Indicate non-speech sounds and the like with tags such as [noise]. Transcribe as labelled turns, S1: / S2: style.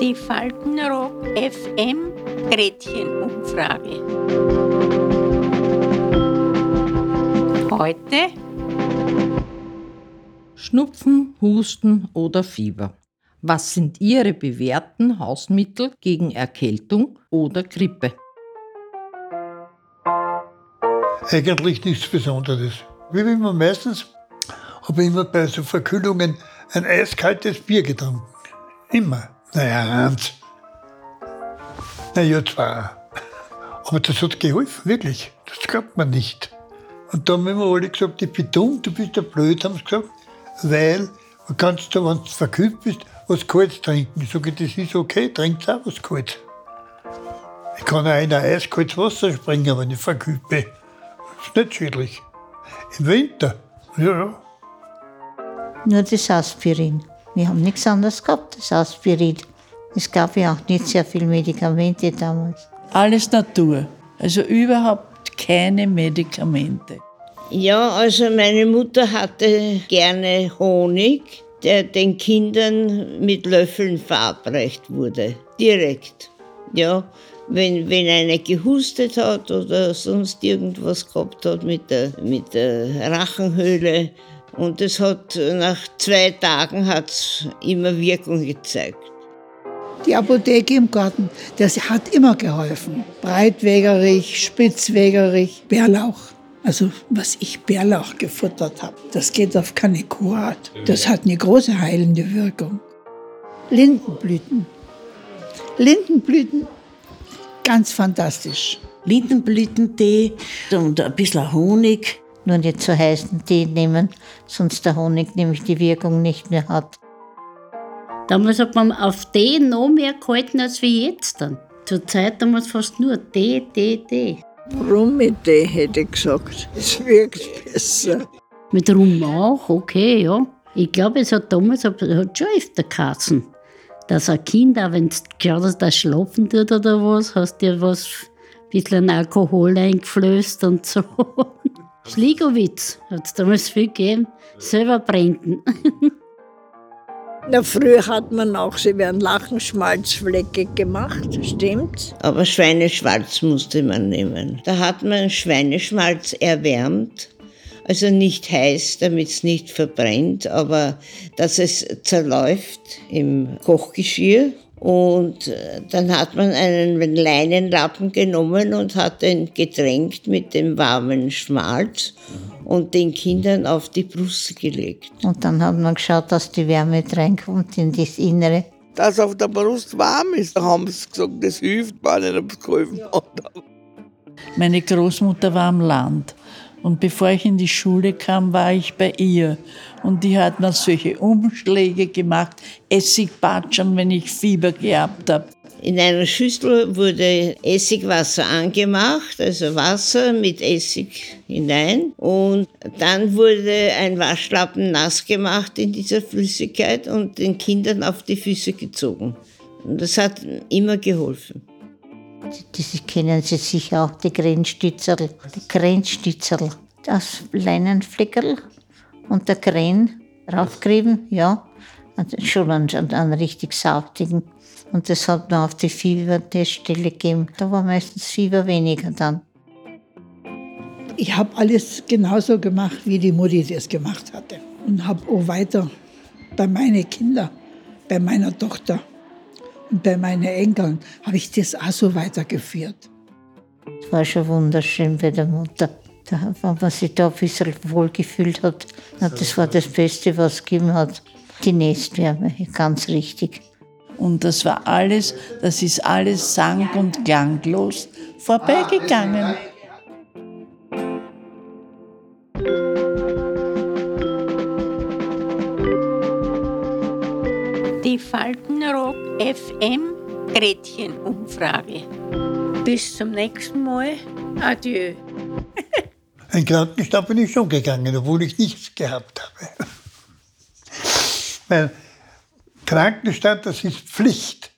S1: Die Faltenrock FM Gretchenumfrage. Heute
S2: Schnupfen, Husten oder Fieber. Was sind Ihre bewährten Hausmittel gegen Erkältung oder Grippe?
S3: Eigentlich nichts Besonderes. Wie immer meistens habe immer bei so Verkühlungen ein eiskaltes Bier getrunken. Immer. Naja, eins. Naja, zwei. Aber das hat geholfen, wirklich. Das glaubt man nicht. Und da haben immer alle gesagt, ich bin dumm, du bist ja blöd, haben sie gesagt, weil du kannst da, wenn du verkühlt bist, was Kaltes trinken. Ich sage, das ist okay, trinkt auch was Kaltes. Ich kann auch in ein eiskaltes Wasser springen, wenn ich verkühlt bin. Das ist nicht schädlich. Im Winter, ja, ja.
S4: Nur das Aspirin. Wir haben nichts anderes gehabt, das Aspirin. Es gab ja auch nicht sehr viele Medikamente damals.
S5: Alles Natur. Also überhaupt keine Medikamente.
S6: Ja, also meine Mutter hatte gerne Honig, der den Kindern mit Löffeln verabreicht wurde. Direkt. Ja, wenn, wenn einer gehustet hat oder sonst irgendwas gehabt hat mit der, mit der Rachenhöhle. Und es hat nach zwei Tagen hat's immer Wirkung gezeigt.
S7: Die Apotheke im Garten, das hat immer geholfen. Breitwegerich, Spitzwegerich, Bärlauch. Also was ich Bärlauch gefuttert habe, das geht auf keine Kurat. Das hat eine große heilende Wirkung. Lindenblüten. Lindenblüten, ganz fantastisch.
S8: Lindenblütentee und ein bisschen Honig.
S4: Nur nicht zu heißen Tee nehmen, sonst der Honig nämlich die Wirkung nicht mehr hat.
S9: Damals hat man auf Tee noch mehr gehalten als wie jetzt dann. Zur Zeit damals fast nur Tee, Tee, Tee.
S10: Rum mit Tee hätte ich gesagt. [laughs] Es wirkt besser.
S9: Mit Rum auch, okay, ja. Ich glaube, es hat damals hat schon öfter geheißen, dass ein Kind, auch wenn es geschaut hast, das schlafen tut oder was, hast dir was, ein bisschen Alkohol eingeflößt und so. [laughs] Schligowitz hat es damals viel gegeben, selber trinken. [laughs]
S10: Na, früher hat man auch, sie werden Lachenschmalzflecke gemacht, stimmt?
S6: Aber Schweineschmalz musste man nehmen. Da hat man Schweineschmalz erwärmt, also nicht heiß, damit es nicht verbrennt, aber dass es zerläuft im Kochgeschirr. Und äh, dann hat man einen Leinenlappen genommen und hat den getränkt mit dem warmen Schmalz und den Kindern auf die Brust gelegt.
S4: Und dann hat man geschaut, dass die Wärme reinkommt in das Innere.
S11: Dass auf der Brust warm ist, da haben sie gesagt, das hilft, weil ich nicht geholfen hat.
S5: Meine Großmutter war am Land. Und bevor ich in die Schule kam, war ich bei ihr. Und die hat mir solche Umschläge gemacht, Essigpatschern, wenn ich Fieber gehabt habe.
S6: In einer Schüssel wurde Essigwasser angemacht, also Wasser mit Essig hinein. Und dann wurde ein Waschlappen nass gemacht in dieser Flüssigkeit und den Kindern auf die Füße gezogen. Und das hat immer geholfen.
S4: Das kennen Sie sicher auch, die Grenzstützerl. Die Grenzstützerl. Das Leinenfleckerl und der Kren raufgerieben, ja. Und schon einen, einen richtig saftigen. Und das hat man auf die Fieberteststelle gegeben. Da war meistens Fieber weniger dann.
S7: Ich habe alles genauso gemacht, wie die Mutti das gemacht hatte. Und habe auch weiter bei meinen Kindern, bei meiner Tochter und bei meinen Enkeln, habe ich das auch so weitergeführt.
S4: Es war schon wunderschön bei der Mutter. Da, wenn man sich da ein bisschen wohlgefühlt hat, das war das Beste, was es gegeben hat. Die Nestwärme, ganz richtig.
S5: Und das war alles, das ist alles sang- und klanglos vorbeigegangen.
S1: Die Faltenrock FM Gretchenumfrage. Bis zum nächsten Mal. Adieu. [laughs]
S3: Ein Krankenstab bin ich schon gegangen, obwohl ich nichts gehabt habe. [laughs] Weil Krankenstand, das ist Pflicht.